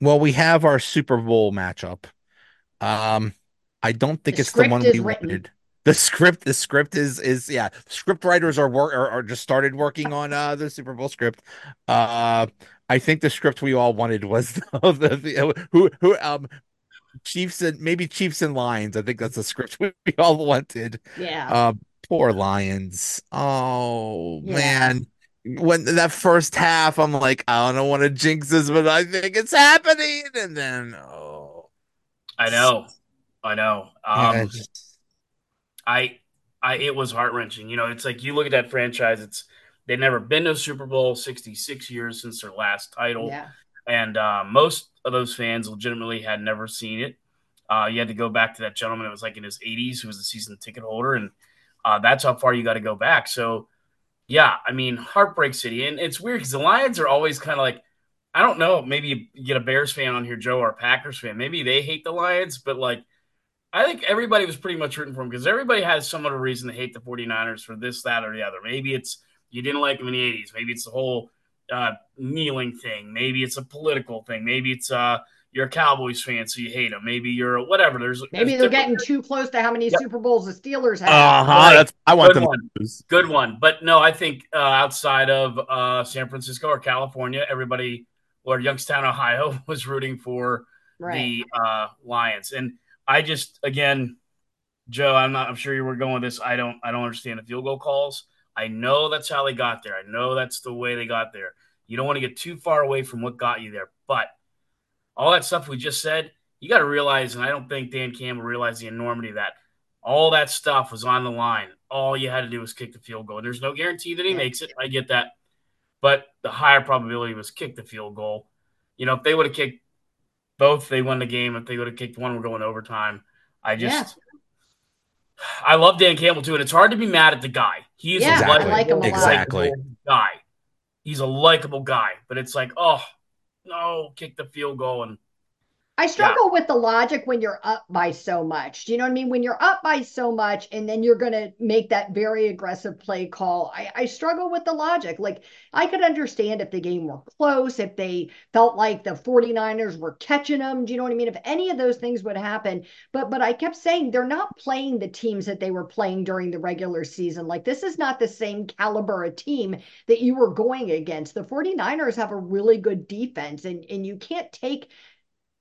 Well, we have our Super Bowl matchup. Um, I don't think The it's the one we written. wanted. The script, the script is is yeah. Script writers are work are, are just started working on uh the Super Bowl script. Uh, I think the script we all wanted was the, the, the who who um Chiefs and maybe Chiefs and Lions. I think that's the script we, we all wanted. Yeah. Uh, poor Lions. Oh Yeah. man. When that first half, I'm like, I don't want to jinx this, but I think it's happening. And then, oh, I know, I know. yeah, Um, just I, I, it was heart wrenching. You know, it's like you look at that franchise. It's they've never been to a Super Bowl. Sixty six years since their last title, Yeah. and uh, most of those fans legitimately had never seen it. Uh, you had to go back to that gentleman. It was like in his 80s, who was a season ticket holder, and uh, that's how far you got to go back. So, yeah, I mean, heartbreak city, and it's weird because the Lions are always kind of like, I don't know, maybe you get a Bears fan on here, Joe, or Packers fan. Maybe they hate the Lions, but like, I think everybody was pretty much rooting for them because everybody has some other reason to hate the 49ers for this, that, or the other. Maybe it's you didn't like them in the 80s. Maybe it's the whole uh, kneeling thing. Maybe it's a political thing. Maybe it's uh, you're a Cowboys fan, so you hate them. Maybe you're whatever. There's Maybe there's they're getting too close to how many Yep. Super Bowls the Steelers have. uh-huh. Right. That's I want Good them one. to lose. Good one. But no, I think uh, outside of uh, San Francisco or California, everybody or Youngstown, Ohio was rooting for right. the uh, Lions. And I just again, Joe, I'm not I'm sure you were going with this. I don't I don't understand the field goal calls. I know that's how they got there. I know that's the way they got there. You don't want to get too far away from what got you there. But all that stuff we just said, you got to realize, and I don't think Dan Campbell realized the enormity of that. All that stuff was on the line. All you had to do was kick the field goal. And there's no guarantee that he Yeah. makes it. I get that. But the higher probability was kick the field goal. You know, if they would have kicked both, they won the game. If they would have kicked one, we're going overtime. I just, I love Dan Campbell too, and it's hard to be mad at the guy. He is Yeah, a I likable, like him a lot. Exactly. guy. He's a likable guy, but it's like, oh no, kick the field goal, and I struggle with the logic when you're up by so much. Do you know what I mean? When you're up by so much and then you're going to make that very aggressive play call, I, I struggle with the logic. Like, I could understand if the game were close, if they felt like the 49ers were catching them. Do you know what I mean? If any of those things would happen. But, but I kept saying they're not playing the teams that they were playing during the regular season. Like, this is not the same caliber of team that you were going against. The 49ers have a really good defense, and, and you can't take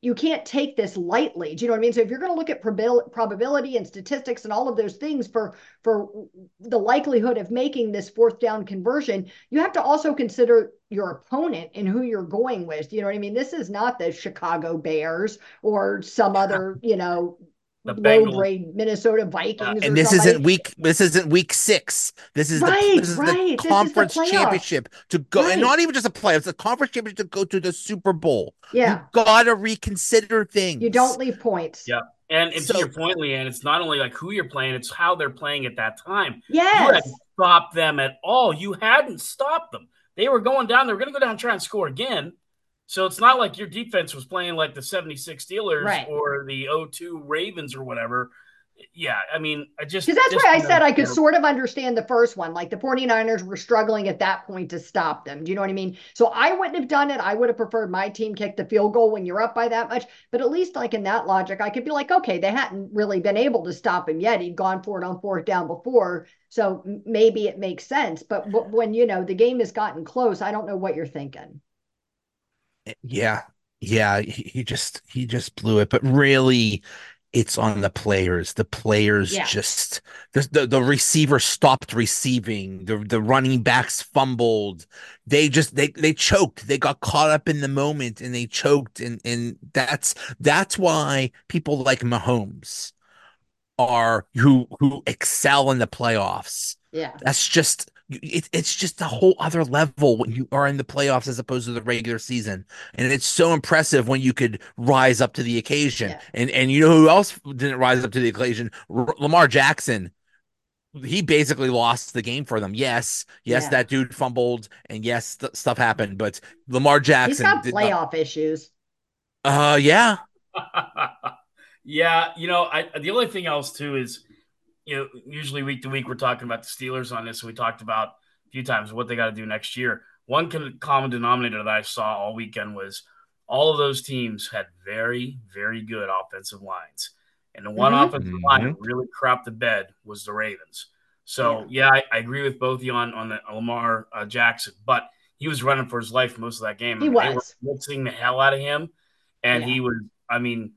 you can't take this lightly. Do you know what I mean? So if you're going to look at probabil- probability and statistics and all of those things for for the likelihood of making this fourth down conversion, you have to also consider your opponent and who you're going with. Do You know what I mean? This is not the Chicago Bears or some other, you know, The Bengals. grade Minnesota Vikings. Uh, or And this somebody. isn't week. This isn't week six. This is Right, the this is right. This the is the conference championship to go, Right. and not even just a playoffs. The conference championship to go to the Super Bowl. Yeah, You gotta reconsider things. you don't leave points. Yeah. and, and So- to your point, LeeAnn, it's not only like who you're playing; it's how they're playing at that time. You hadn't Yes. stopped them at all. You hadn't stopped them. They were going down. They were going to go down and try and score again. So it's not like your defense was playing like the 76 Steelers Right. or the 02 Ravens or whatever. Yeah, I mean, I just Because that's just why I don't said I could care. sort of understand the first one. Like the 49ers were struggling at that point to stop them. Do you know what I mean? So I wouldn't have done it. I would have preferred my team kick the field goal when you're up by that much. But at least, like in that logic, I could be like, okay, they hadn't really been able to stop him yet. He'd gone for it on fourth down before. So maybe it makes sense. But when, you know, the game has gotten close, I don't know what you're thinking. Eh, yeah, yeah. He, he just he just blew it. But really, it's on the players. The players Yeah. just the, the the receiver stopped receiving. The the running backs fumbled. They just they they choked. They got caught up in the moment and they choked. And and that's that's why people like Mahomes are who who excel in the playoffs. Yeah. That's just it, it's just a whole other level when you are in the playoffs as opposed to the regular season, and it's so impressive when you could rise up to the occasion. Yeah. And and you know who else didn't rise up to the occasion? R- Lamar Jackson. He basically lost the game for them. Yes, yes, Yeah. that dude fumbled, and yes, th- stuff happened. But Lamar He's Jackson got did not- playoff issues. uh, yeah, yeah, you know, I the only thing else too is, you know, usually week to week we're talking about the Steelers on this. We talked about a few times what they got to do next year. One common denominator that I saw all weekend was all of those teams had very, very good offensive lines. And the one mm-hmm. offensive line that really crapped the bed was the Ravens. So yeah, yeah I, I, agree with both of you on on the Lamar uh, Jackson, but he was running for his life most of that game. He I mean, was they were blitzing the hell out of him, and yeah. he was. I mean,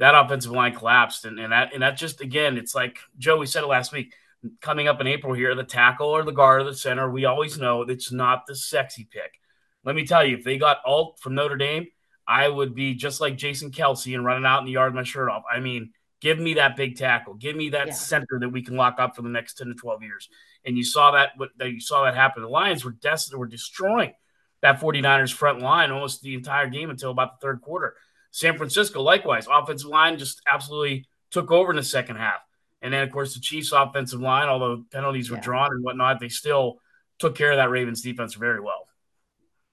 that offensive line collapsed, and, and that and that just again, it's like Joe. We said it last week. Coming up in April here, the tackle or the guard or the center, we always know it's not the sexy pick. Let me tell you, if they got Alt from Notre Dame, I would be just like Jason Kelce and running out in the yard with my shirt off. I mean, give me that big tackle. Give me that yeah. center that we can lock up for the next 10 to 12 years. And you saw that what you saw that happen. The Lions were destined were destroying that 49ers front line almost the entire game until about the third quarter. San Francisco, likewise, offensive line just absolutely took over in the second half. And then, of course, the Chiefs' offensive line, although penalties were yeah. drawn and whatnot, they still took care of that Ravens defense very well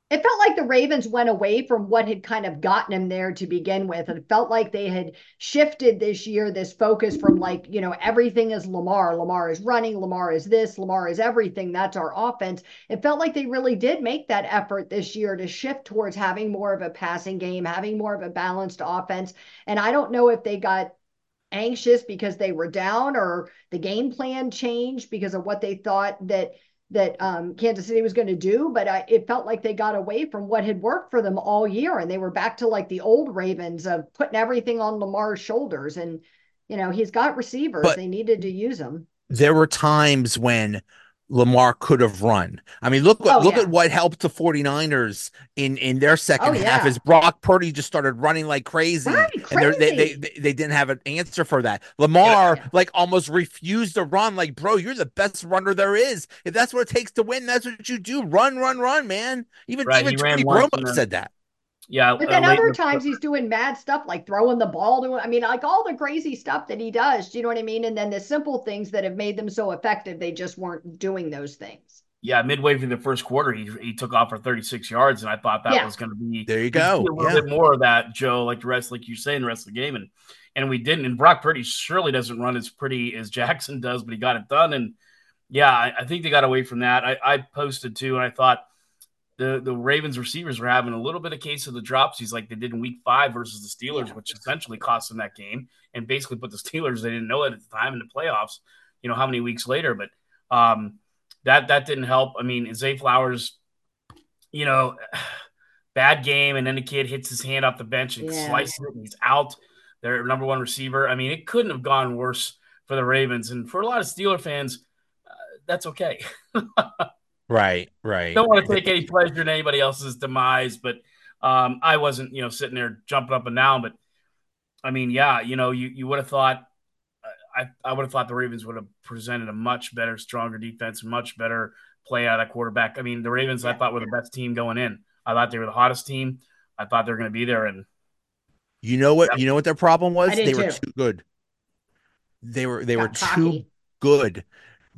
it felt like the Ravens went away from what had kind of gotten them there to begin with. It felt like they had shifted this year this focus from like, you know, everything is Lamar. Lamar is running. Lamar is this. Lamar is everything. That's our offense. It felt like they really did make that effort this year to shift towards having more of a passing game, having more of a balanced offense. And I don't know if they got anxious because they were down or the game plan changed because of what they thought that that um, Kansas City was going to do, but I, it felt like they got away from what had worked for them all year, and they were back to like the old Ravens of putting everything on Lamar's shoulders. And you know he's got receivers; but they needed to use them. There were times when Lamar could have run. I mean, look oh, look yeah. at what helped the 49ers in in their second oh, half yeah. is Brock Purdy just started running like crazy, right, crazy. and they, they they didn't have an answer for that. Lamar yeah. like almost refused to run. Like, bro, you're the best runner there is. If that's what it takes to win, that's what you do. Run, run, run, man. Even right, even Tony Romo said that. Yeah. But then uh, other times he's doing mad stuff like throwing the ball to I mean, like all the crazy stuff that he does. Do you know what I mean? And then the simple things that have made them so effective, they just weren't doing those things. Yeah, midway through the first quarter, he, he took off for 36 yards, and I thought that yeah. was going to be there. You go, a little yeah. bit more of that, Joe, like the rest, like you say, in the rest of the game, and and we didn't. And Brock Purdy surely doesn't run as pretty as Jackson does, but he got it done. And yeah, I, I think they got away from that. I, I posted too, and I thought the the Ravens receivers were having a little bit of case of the dropsies like they did in week five versus the Steelers, which essentially cost them that game and basically put the Steelers, they didn't know it at the time in the playoffs, you know, how many weeks later. But um, that that didn't help. I mean, Zay Flowers, you know, bad game, and then the kid hits his hand off the bench and yeah. slices it and he's out. Their number one receiver. I mean, it couldn't have gone worse for the Ravens. And for a lot of Steeler fans, uh, that's okay. Right, right. Don't want to take any pleasure in anybody else's demise, but um, I wasn't, you know, sitting there jumping up and down. But I mean, yeah, you know, you, you would have thought, I, I would have thought the Ravens would have presented a much better, stronger defense, much better play out of that quarterback. I mean, the Ravens, yeah. I thought were the best team going in. I thought they were the hottest team. I thought they were going to be there. And you know what? You know what their problem was? They too. were too good. They were they Got were too good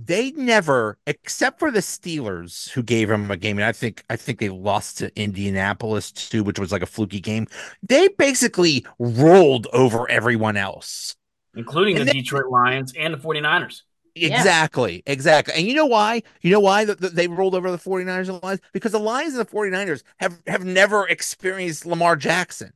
they never, except for the Steelers, who gave them a game, and I think I think they lost to Indianapolis too, which was like a fluky game. They basically rolled over everyone else, including and the they, Detroit Lions and the 49ers. Exactly, yeah. exactly. And you know why? You know why the, the, they rolled over the 49ers and the Lions? Because the Lions and the 49ers have have never experienced Lamar Jackson.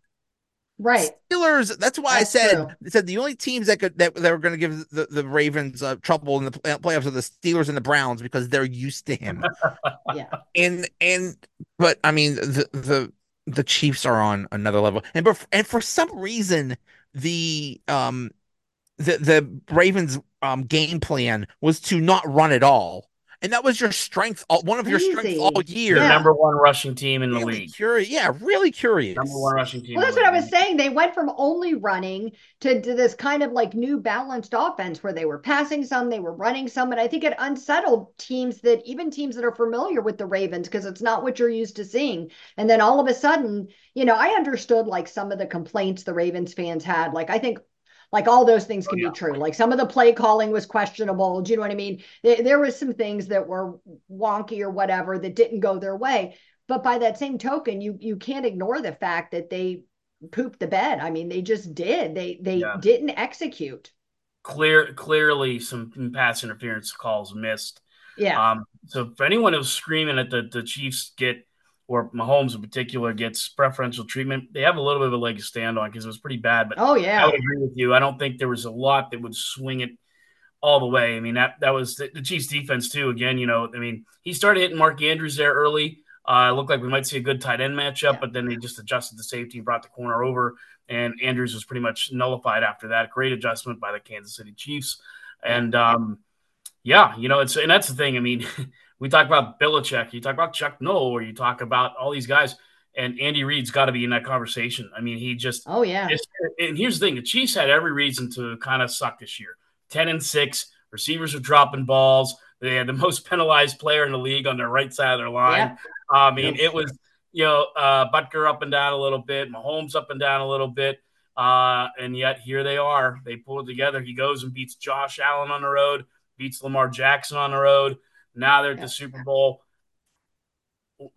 Right. Steelers. That's why that's I said true. I said the only teams that could that, that were going to give the, the Ravens uh, trouble in the playoffs are the Steelers and the Browns because they're used to him. yeah. And and but I mean the the the Chiefs are on another level. And but and for some reason the um the the Ravens um game plan was to not run at all and that was your strength, one of your strengths all year. Yeah. Number one rushing team in really the league. Curious, yeah, really curious. Number one rushing team. Well, that's what I was saying. They went from only running to, to this kind of like new balanced offense where they were passing some, they were running some, and I think it unsettled teams that even teams that are familiar with the Ravens because it's not what you're used to seeing. And then all of a sudden, you know, I understood like some of the complaints the Ravens fans had. Like I think like all those things can oh, yeah. be true. Like some of the play calling was questionable. Do you know what I mean? There, there was some things that were wonky or whatever that didn't go their way. But by that same token, you you can't ignore the fact that they pooped the bed. I mean, they just did. They they yeah. didn't execute. Clear clearly some pass interference calls missed. Yeah. Um, so if anyone who's screaming at the, the Chiefs get where Mahomes in particular gets preferential treatment, they have a little bit of a leg to stand on because it was pretty bad. But oh yeah, I would agree with you. I don't think there was a lot that would swing it all the way. I mean that that was the, the Chiefs defense too. Again, you know, I mean he started hitting Mark Andrews there early. Uh, it looked like we might see a good tight end matchup, yeah. but then they just adjusted the safety, and brought the corner over, and Andrews was pretty much nullified after that. Great adjustment by the Kansas City Chiefs, and um, yeah, you know, it's and that's the thing. I mean, we talk about Belichick, you talk about Chuck Noll, or you talk about all these guys, and Andy Reid's got to be in that conversation. I mean, he just oh yeah. And here's the thing: the Chiefs had every reason to kind of suck this year. Ten and six, receivers are dropping balls. They had the most penalized player in the league on their right side of their line. Yeah. I mean, it was you know uh, Butker up and down a little bit, Mahomes up and down a little bit, uh, and yet here they are. They pull it together. He goes and beats Josh Allen on the road, beats Lamar Jackson on the road. Now they're at the Super Bowl.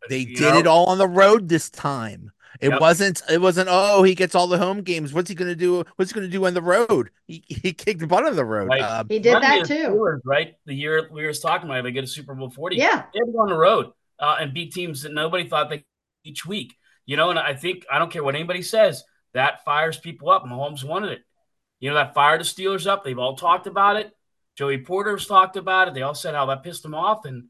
They you did know? it all on the road this time. It yep. wasn't. It wasn't. Oh, he gets all the home games. What's he going to do? What's he going to do on the road? He, he kicked the butt on the road. Right. Uh, he did that too. right. The year we were talking about, they get a Super Bowl forty. Yeah, they had to go on the road uh, and beat teams that nobody thought they each week. You know, and I think I don't care what anybody says. That fires people up. Mahomes wanted it. You know, that fired the Steelers up. They've all talked about it. Joey Porter's talked about it. They all said how that pissed them off, and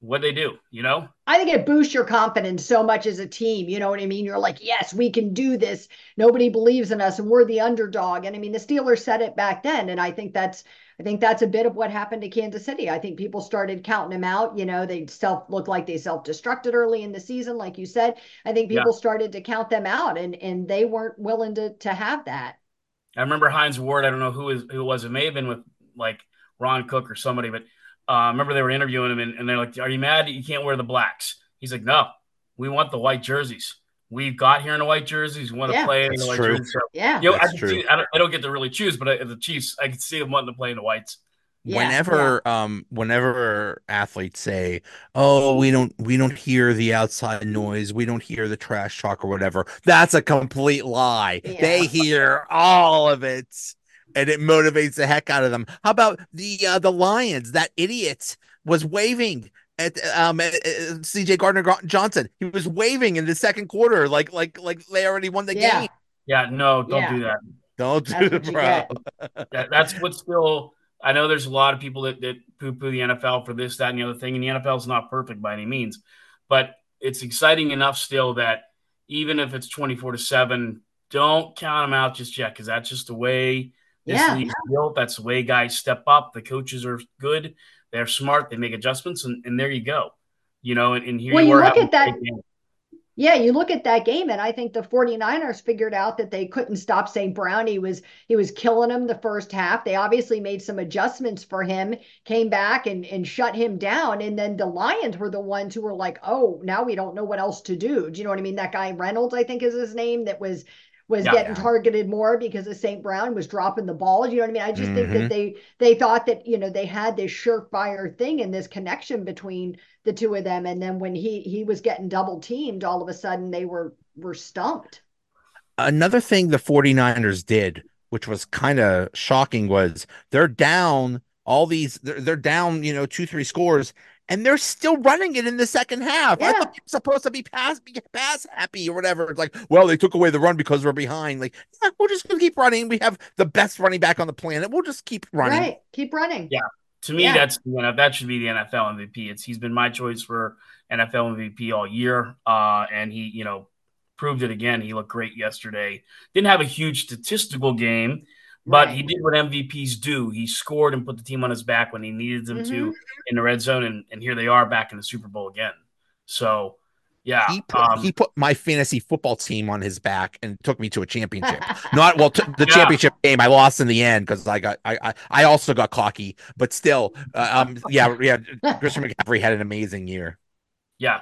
what they do, you know? I think it boosts your confidence so much as a team. You know what I mean? You're like, yes, we can do this. Nobody believes in us, and we're the underdog. And I mean, the Steelers said it back then, and I think that's I think that's a bit of what happened to Kansas City. I think people started counting them out. You know, they self looked like they self destructed early in the season, like you said. I think people yeah. started to count them out, and and they weren't willing to to have that. I remember Hines Ward. I don't know who is who it was. It may have been with like Ron Cook or somebody, but uh, remember they were interviewing him and, and, they're like, "Are you mad that you can't wear the blacks?" He's like, "No, we want the white jerseys. We've got here in the white jerseys. We want to yeah, play in the white true. jerseys." So, yeah, you know, I, see, I, don't, I, don't, get to really choose, but I, the Chiefs, I can see them wanting to play in the whites. Yeah, whenever yeah. um whenever athletes say oh we don't we don't hear the outside noise we don't hear the trash talk or whatever that's a complete lie yeah. they hear all of it and it motivates the heck out of them. How about the uh, the Lions? That idiot was waving at um at, at CJ Gardner Johnson. He was waving in the second quarter, like like like they already won the yeah. game. Yeah, no, don't yeah. do that. Don't do it, bro. that, that's what's still. I know there's a lot of people that, that poo poo the NFL for this, that, and the other thing, and the NFL is not perfect by any means, but it's exciting enough still that even if it's 24 to 7, don't count them out just yet because that's just the way this yeah. league's built. That's the way guys step up. The coaches are good. They're smart. They make adjustments, and, and there you go. You know, and, and here well, you, you look at that. Yeah, you look at that game, and I think the 49ers figured out that they couldn't stop St. Brown. He was he was killing them the first half. They obviously made some adjustments for him, came back and and shut him down. And then the Lions were the ones who were like, oh, now we don't know what else to do. Do you know what I mean? That guy Reynolds, I think is his name, that was was yeah, getting yeah. targeted more because of St. Brown was dropping the ball. You know what I mean? I just mm-hmm. think that mm-hmm. they they thought that you know they had this surefire thing and this connection between the two of them, and then when he he was getting double teamed, all of a sudden they were were stumped. Another thing the 49ers did, which was kind of shocking, was they're down all these they're, they're down you know two three scores and they're still running it in the second half. Yeah. I thought you were supposed to be pass be pass happy or whatever. It's like, well, they took away the run because we're behind. Like, yeah, we'll just gonna keep running. We have the best running back on the planet. We'll just keep running. Right, keep running. Yeah, to me, yeah. that's you know that should be the NFL MVP. It's he's been my choice for NFL MVP all year, uh, and he you know proved it again. He looked great yesterday. Didn't have a huge statistical game. But right. he did what MVPs do. He scored and put the team on his back when he needed them mm-hmm. to in the red zone, and, and here they are back in the Super Bowl again. So, yeah, he put, um, he put my fantasy football team on his back and took me to a championship. Not well, t- the yeah. championship game I lost in the end because I got I, I, I also got cocky, but still, uh, um, yeah, yeah. Christian McCaffrey had an amazing year. Yeah,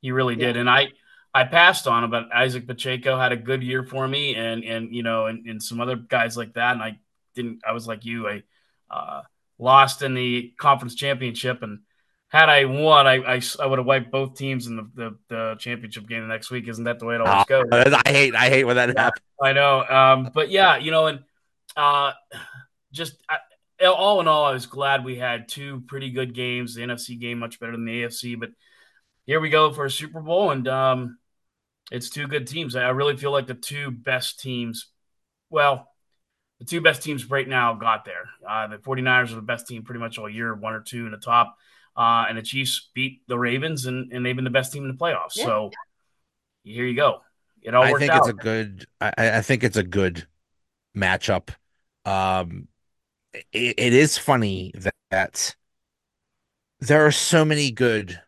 he really did, yeah. and I I passed on him, but Isaac Pacheco had a good year for me, and and you know, and, and some other guys like that. And I didn't. I was like you. I uh, lost in the conference championship, and had I won, I I, I would have wiped both teams in the, the, the, championship game the next week. Isn't that the way it always goes? I hate I hate when that yeah, happens. I know, um, but yeah, you know, and uh, just. I, all in all, I was glad we had two pretty good games. The NFC game much better than the AFC, but here we go for a Super Bowl, and um, it's two good teams. I really feel like the two best teams. Well, the two best teams right now got there. Uh, the 49ers are the best team pretty much all year, one or two in the top. Uh, and the Chiefs beat the Ravens, and, and they've been the best team in the playoffs. Yeah. So here you go. It all I think out. it's a good. I, I, think it's a good matchup. Um, it, it is funny that, that there are so many good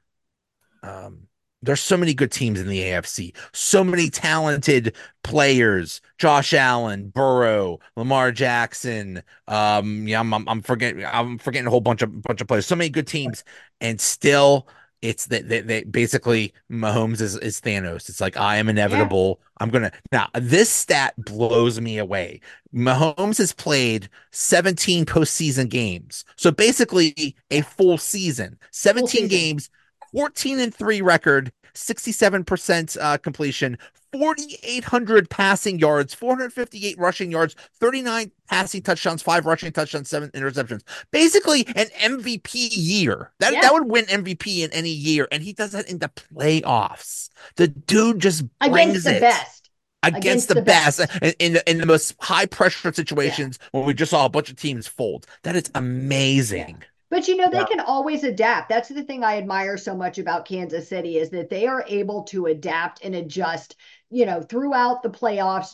um there's so many good teams in the AFC, so many talented players. Josh Allen, Burrow, Lamar Jackson. Um, yeah, I'm, I'm, I'm forgetting I'm forgetting a whole bunch of bunch of players. So many good teams, and still it's that they, they, basically Mahomes is, is Thanos. It's like I am inevitable. Yeah. I'm gonna now this stat blows me away. Mahomes has played 17 postseason games. So basically a full season. 17 full season. games, 14 and 3 record, 67% uh, completion, 4,800 passing yards, 458 rushing yards, 39 passing touchdowns, five rushing touchdowns, seven interceptions. Basically, an MVP year. That, yeah. that would win MVP in any year. And he does that in the playoffs. The dude just brings against the it. best. Against, against the, the, best, best. In, in, the in the most high pressure situations yeah. when we just saw a bunch of teams fold. That is amazing. Yeah. But you know, they yeah. can always adapt. That's the thing I admire so much about Kansas City is that they are able to adapt and adjust, you know, throughout the playoffs,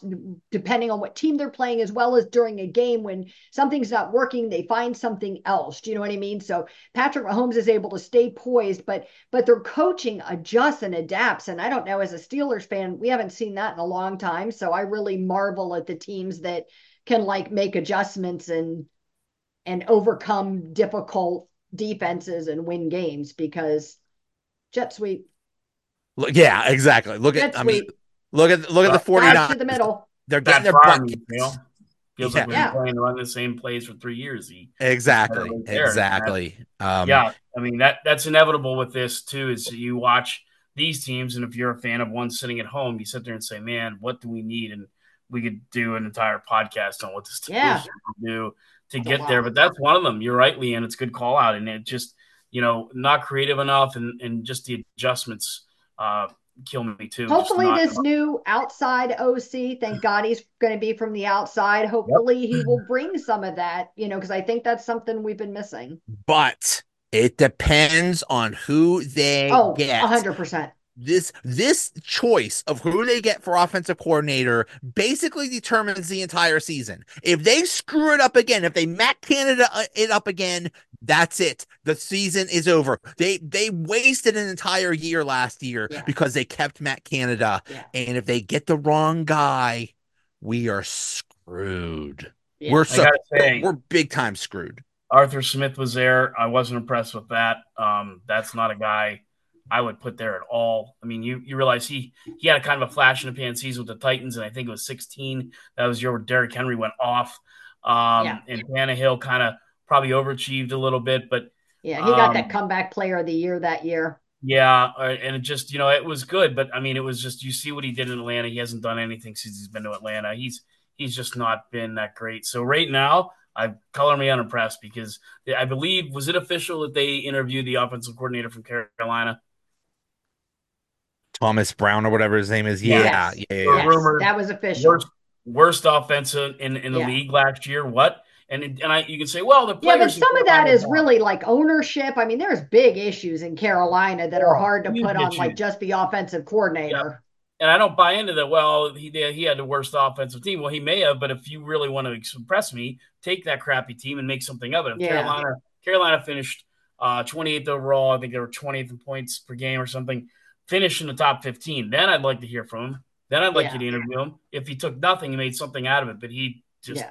depending on what team they're playing, as well as during a game when something's not working, they find something else. Do you know what I mean? So Patrick Mahomes is able to stay poised, but but their coaching adjusts and adapts. And I don't know, as a Steelers fan, we haven't seen that in a long time. So I really marvel at the teams that can like make adjustments and and overcome difficult defenses and win games because jet sweep. Look, yeah, exactly. Look jet at sweep. I mean, look at look at the 49 to the middle. They're getting their buckets. Feels yeah. like we've been playing run the same plays for three years. He, exactly, exactly. Um, yeah, I mean that that's inevitable with this too. Is you watch these teams, and if you're a fan of one sitting at home, you sit there and say, "Man, what do we need?" And we could do an entire podcast on what this team yeah. do to get there. But that's one of them. You're right, LeeAnn. It's a good call out, and it just you know not creative enough, and and just the adjustments uh, kill me too. Hopefully, this new outside OC. Thank God he's going to be from the outside. Hopefully, yep. he will bring some of that. You know, because I think that's something we've been missing. But it depends on who they oh, get. hundred percent this this choice of who they get for offensive coordinator basically determines the entire season. If they screw it up again, if they Matt Canada uh, it up again, that's it. The season is over. They they wasted an entire year last year yeah. because they kept Matt Canada. Yeah. And if they get the wrong guy, we are screwed. Yeah. We're so say, we're big time screwed. Arthur Smith was there. I wasn't impressed with that. Um, that's not a guy I would put there at all. I mean, you you realize he he had a kind of a flash in the pan season with the Titans, and I think it was 16. That was year where Derrick Henry went off. Um, yeah. and Tannehill kind of probably overachieved a little bit, but yeah, he got um, that comeback player of the year that year. Yeah, uh, and it just you know it was good, but I mean it was just you see what he did in Atlanta. He hasn't done anything since he's been to Atlanta. He's he's just not been that great. So right now, I color me unimpressed because I believe was it official that they interviewed the offensive coordinator from Carolina Thomas Brown or whatever his name is. Yeah, yes. yeah, yeah, yeah. Yes, that was official. Worst, worst offensive in, in the yeah. league last year. What? And and I you can say, well, the players. yeah, but some of that is really like ownership. I mean, there's big issues in Carolina that are hard to put on like just the offensive coordinator. And I don't buy into that. Well, he he had the worst offensive team. Well, he may have, but if you really want to impress me, take that crappy team and make something of it. If Carolina Carolina finished uh, 28th overall. I think they were 20th in points per game or something finish in the top 15. Then I'd like to hear from him. Then I'd like yeah. you to interview him. If he took nothing, he made something out of it, but he just yeah.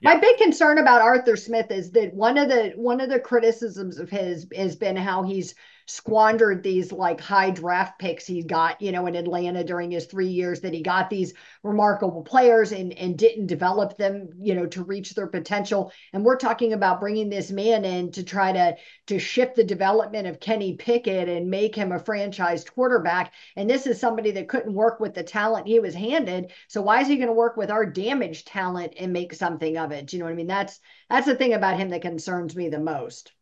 Yeah. My big concern about Arthur Smith is that one of the one of the criticisms of his has been how he's squandered these like high draft picks he got, you know, in Atlanta during his three years that he got these remarkable players and and didn't develop them, you know, to reach their potential. And we're talking about bringing this man in to try to to shift the development of Kenny Pickett and make him a franchise quarterback. And this is somebody that couldn't work with the talent he was handed. So why is he going to work with our damaged talent and make something of it? Do you know what I mean? That's that's the thing about him that concerns me the most.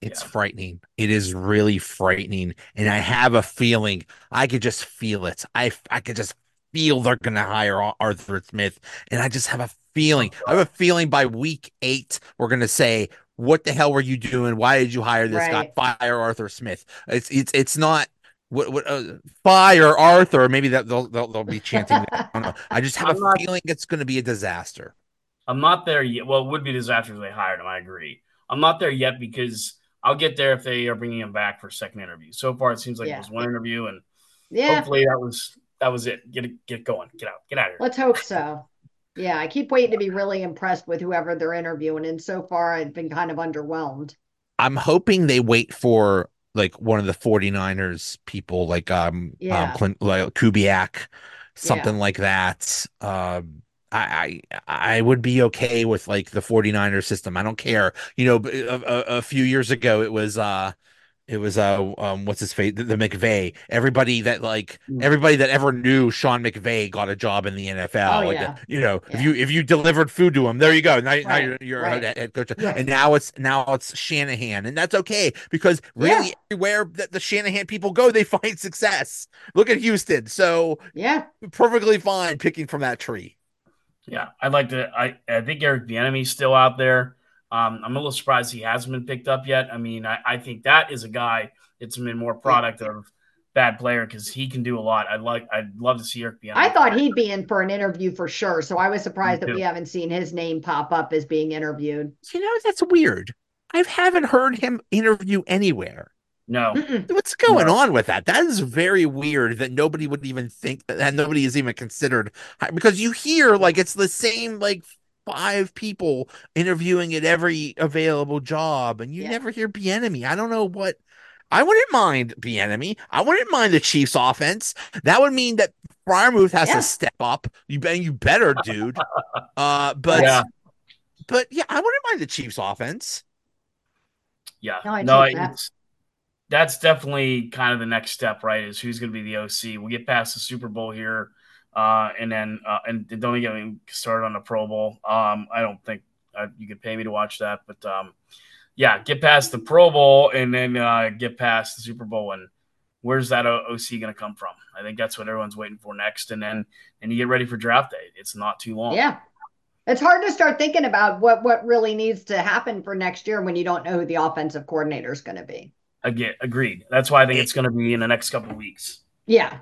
It's yeah. frightening. It is really frightening. And I have a feeling I could just feel it. I I could just feel they're going to hire Arthur Smith. And I just have a feeling. I have a feeling by week eight, we're going to say, what the hell were you doing? Why did you hire this right. guy? Fire Arthur Smith. It's, it's, it's not what, what uh, fire Arthur. Maybe that they'll, they'll, they'll be chanting. I don't know. I just have I'm a not, feeling it's going to be a disaster. I'm not there yet. Well, it would be a disaster if they hired him. I agree. I'm not there yet because I'll get there if they are bringing him back for a second interview. So far, it seems like yeah. it was one interview, and yeah, hopefully that was that was it. Get get going. Get out. Get out of here. Let's hope so. Yeah, I keep waiting to be really impressed with whoever they're interviewing, and so far I've been kind of underwhelmed. I'm hoping they wait for like one of the 49ers people, like um, um yeah. um Klint, like Kubiak, something yeah. like that. Um I, I I would be okay with like the 49er system. I don't care. You know, a, a, a few years ago it was uh it was uh um what's his face the, the McVay. Everybody that like mm. everybody that ever knew Sean McVay got a job in the NFL. Oh, like yeah. you know, yeah. if you if you delivered food to him, there you go. Now, right. now you're, you're right. head coach. Right. And now it's now it's Shanahan, and that's okay because really yeah. everywhere that the Shanahan people go, they find success. Look at Houston. So yeah, perfectly fine picking from that tree. Yeah, I'd like to. I, I think Eric Bieniemy's still out there. Um, I'm a little surprised he hasn't been picked up yet. I mean, I, I think that is a guy that's been more product of bad player because he can do a lot. I'd like, I'd love to see Eric Bieniemy. I thought he'd be in for an interview for sure. So I was surprised that we haven't seen his name pop up as being interviewed. You know, that's weird. I haven't heard him interview anywhere. No. What's going no. on with that? That is very weird that nobody would even think that, that nobody is even considered because you hear like it's the same like five people interviewing at every available job and you yeah. never hear Bieniemy. I don't know what I wouldn't mind Bieniemy. I wouldn't mind the Chiefs offense. That would mean that Freiermuth has yeah. to step up. You bet you better, dude. uh but yeah. but yeah, I wouldn't mind the Chiefs offense. Yeah. No, no it's that's definitely kind of the next step, right? Is who's going to be the OC? We get past the Super Bowl here, uh, and then uh, and don't even get me started on the Pro Bowl. Um, I don't think uh, you could pay me to watch that, but um, yeah, get past the Pro Bowl and then uh, get past the Super Bowl, and where's that OC going to come from? I think that's what everyone's waiting for next, and then and you get ready for draft day. It's not too long. Yeah. It's hard to start thinking about what what really needs to happen for next year when you don't know who the offensive coordinator is going to be. Again, agreed. That's why I think it's going to be in the next couple of weeks. Yeah.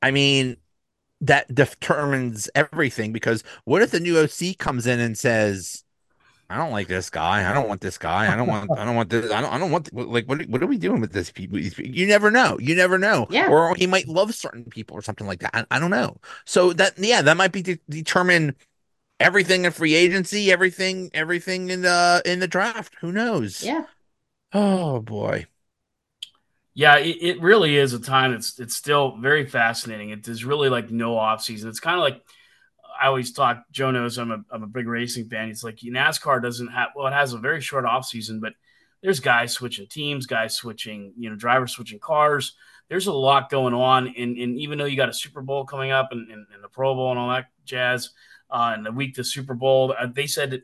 I mean, that determines everything because what if the new OC comes in and says, I don't like this guy. I don't want this guy. I don't want. I don't want this. I don't. I don't want. Like, what? What are we doing with this people? You never know. You never know. Yeah. Or he might love certain people or something like that. I, I don't know. So that yeah, that might be de- determine everything in free agency, everything, everything in the in the draft. Who knows? Yeah. Oh boy yeah, it, it, really is a time that's it's still very fascinating. It is really like no off season. It's kind of like I always talk. Joe knows I'm a, I'm a big racing fan. It's like NASCAR doesn't have well, it has a very short off season, but there's guys switching teams, guys switching, you know, drivers switching cars. There's a lot going on, and, and even though you got a Super Bowl coming up and, and, and the Pro Bowl and all that jazz, uh, and the week the Super Bowl, uh, they said that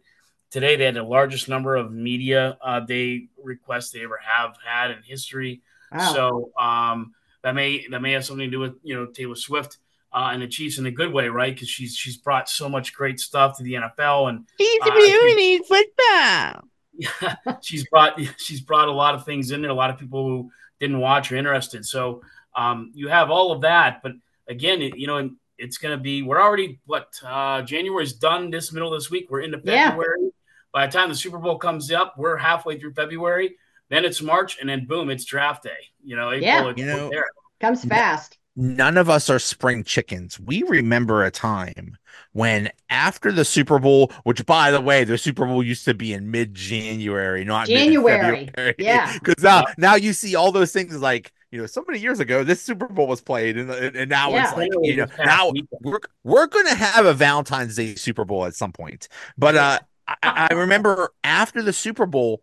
today they had the largest number of media uh, day requests they ever have had in history. Wow. So um, that may that may have something to do with you know Taylor Swift uh, and the Chiefs in a good way, right? Because she's she's brought so much great stuff to the NFL and she's uh, football. Yeah, she's brought she's brought a lot of things in there. A lot of people who didn't watch are interested. So um, you have all of that, but again, it, you know, it's going to be. We're already what uh, January's done. This middle of this week, we're into February. Yeah. By the time the Super Bowl comes up, we're halfway through February. Then it's March, and then boom, it's draft day. You know, April, yeah, you know, there. comes fast. None of us are spring chickens. We remember a time when after the Super Bowl, which by the way, the Super Bowl used to be in mid January, not January. Yeah, because now now you see all those things like you know so many years ago this Super Bowl was played, and and now yeah. it's like you know now we're we're gonna have a Valentine's Day Super Bowl at some point, but uh. I, I remember after the Super Bowl,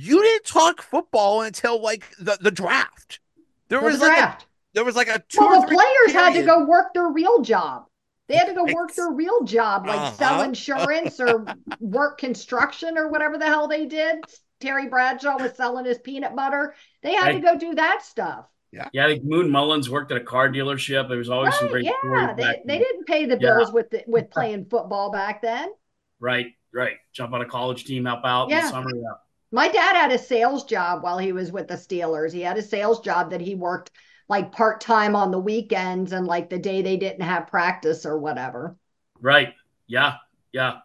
you didn't talk football until like the, the draft. There was the like. A, there was like a two well, the players period. had to go work their real job. They had to go work their real job, like uh-huh. sell insurance or work construction or whatever the hell they did. Terry Bradshaw was selling his peanut butter. They had I, to go do that stuff. Yeah. Yeah, I think Moon Mullins worked at a car dealership. There was always right, some great yeah. They, they didn't pay the bills yeah. with the, with playing football back then. Right, right. Jump on a college team, help out yeah. in the summer. Yeah. My dad had a sales job while he was with the Steelers. He had a sales job that he worked like part time on the weekends and like the day they didn't have practice or whatever. Right. Yeah. Yeah.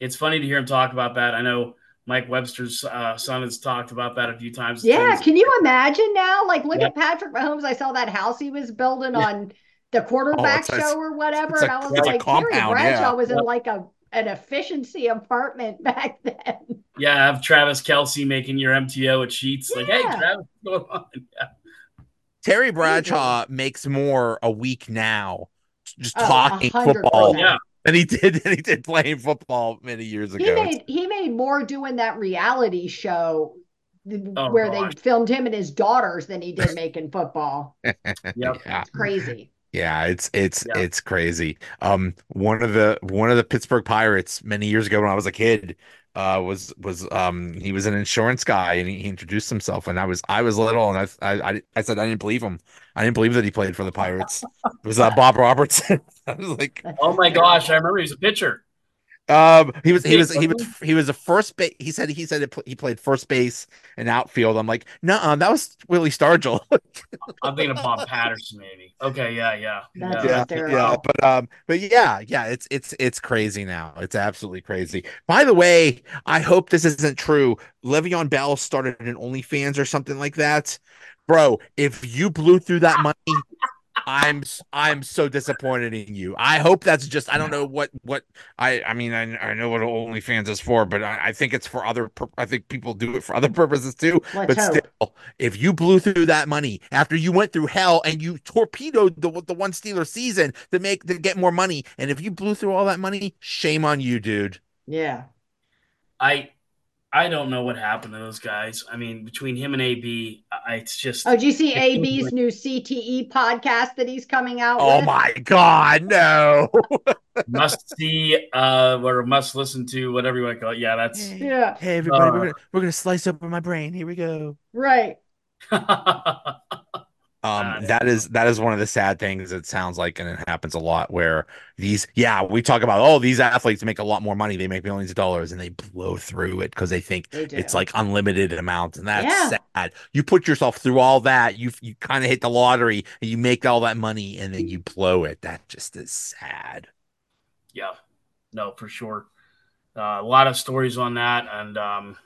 It's funny to hear him talk about that. I know Mike Webster's uh, son has talked about that a few times. Yeah. Can you imagine now? Like, look yeah. at Patrick Mahomes. I saw that house he was building yeah. on the quarterback oh, show a, or whatever. And a, I was like, Terry Bradshaw yeah. was in like a an efficiency apartment back then. Yeah, have Travis Kelce making your MTO at Sheetz. Like, hey, Travis, what's going on? Yeah. Terry Bradshaw makes more a week now just oh, talking football yeah. than he did than he did playing football many years ago. He made he made more doing that reality show oh, where gosh. they filmed him and his daughters than he did making football. yep. Yeah. It's crazy. Yeah, it's it's yeah. it's crazy. Um, one of the one of the Pittsburgh Pirates many years ago when I was a kid, uh, was was um he was an insurance guy and he, he, introduced himself and I was I was little and I, I I said I didn't believe him. I didn't believe that he played for the Pirates. It was uh, Bob Robertson. I was like, oh my gosh, I remember he was a pitcher. Um, he was he was he was he was a first base. He said he said he played first base and outfield. I'm like, no, that was Willie Stargell. I'm thinking of Bob Patterson, maybe. Okay, yeah, yeah, yeah, yeah, yeah. But um, but yeah, yeah, it's it's it's crazy now. It's absolutely crazy. By the way, I hope this isn't true. Le'Veon Bell started an OnlyFans or something like that, bro. If you blew through that money I'm I'm so disappointed in you. I hope that's just I don't know what what I I mean I, I know what OnlyFans is for, but I, I think it's for other. I think people do it for other purposes too. Let's but hope. still, if you blew through that money after you went through hell and you torpedoed the the one Steeler season to make to get more money, and if you blew through all that money, shame on you, dude. Yeah. I I don't know what happened to those guys. I mean, between him and AB, I, it's just. Oh, do you see AB's new CTE podcast that he's coming out? Oh with? my God, no! must see, uh, or must listen to, whatever you want to call it. Yeah, that's. Yeah. Hey, everybody, uh, we're gonna we're gonna slice open my brain. Here we go. Right. Um, that is that is one of the sad things. It sounds like, and it happens a lot where these, yeah, we talk about oh, these athletes make a lot more money, they make millions of dollars, and they blow through it because they think they it's like unlimited amounts, and that's yeah. sad. You put yourself through all that, you you kind of hit the lottery, and you make all that money, and then you blow it. That just is sad. Yeah, no, for sure. Uh, a lot of stories on that, and um,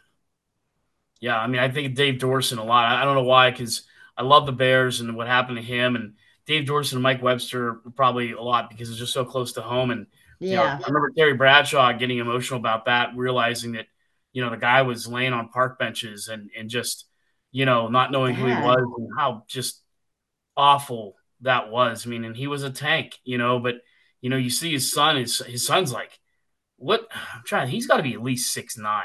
yeah, I mean, I think Dave Duerson a lot. I, I don't know why, because I love the Bears and what happened to him and Dave Duerson and Mike Webster probably a lot because it's just so close to home. And yeah, you know, I remember Terry Bradshaw getting emotional about that, realizing that you know the guy was laying on park benches and and just you know not knowing who he was and how just awful that was. I mean, and he was a tank, you know, but you know you see his son is his son's like what I'm trying. He's got to be at least six nine.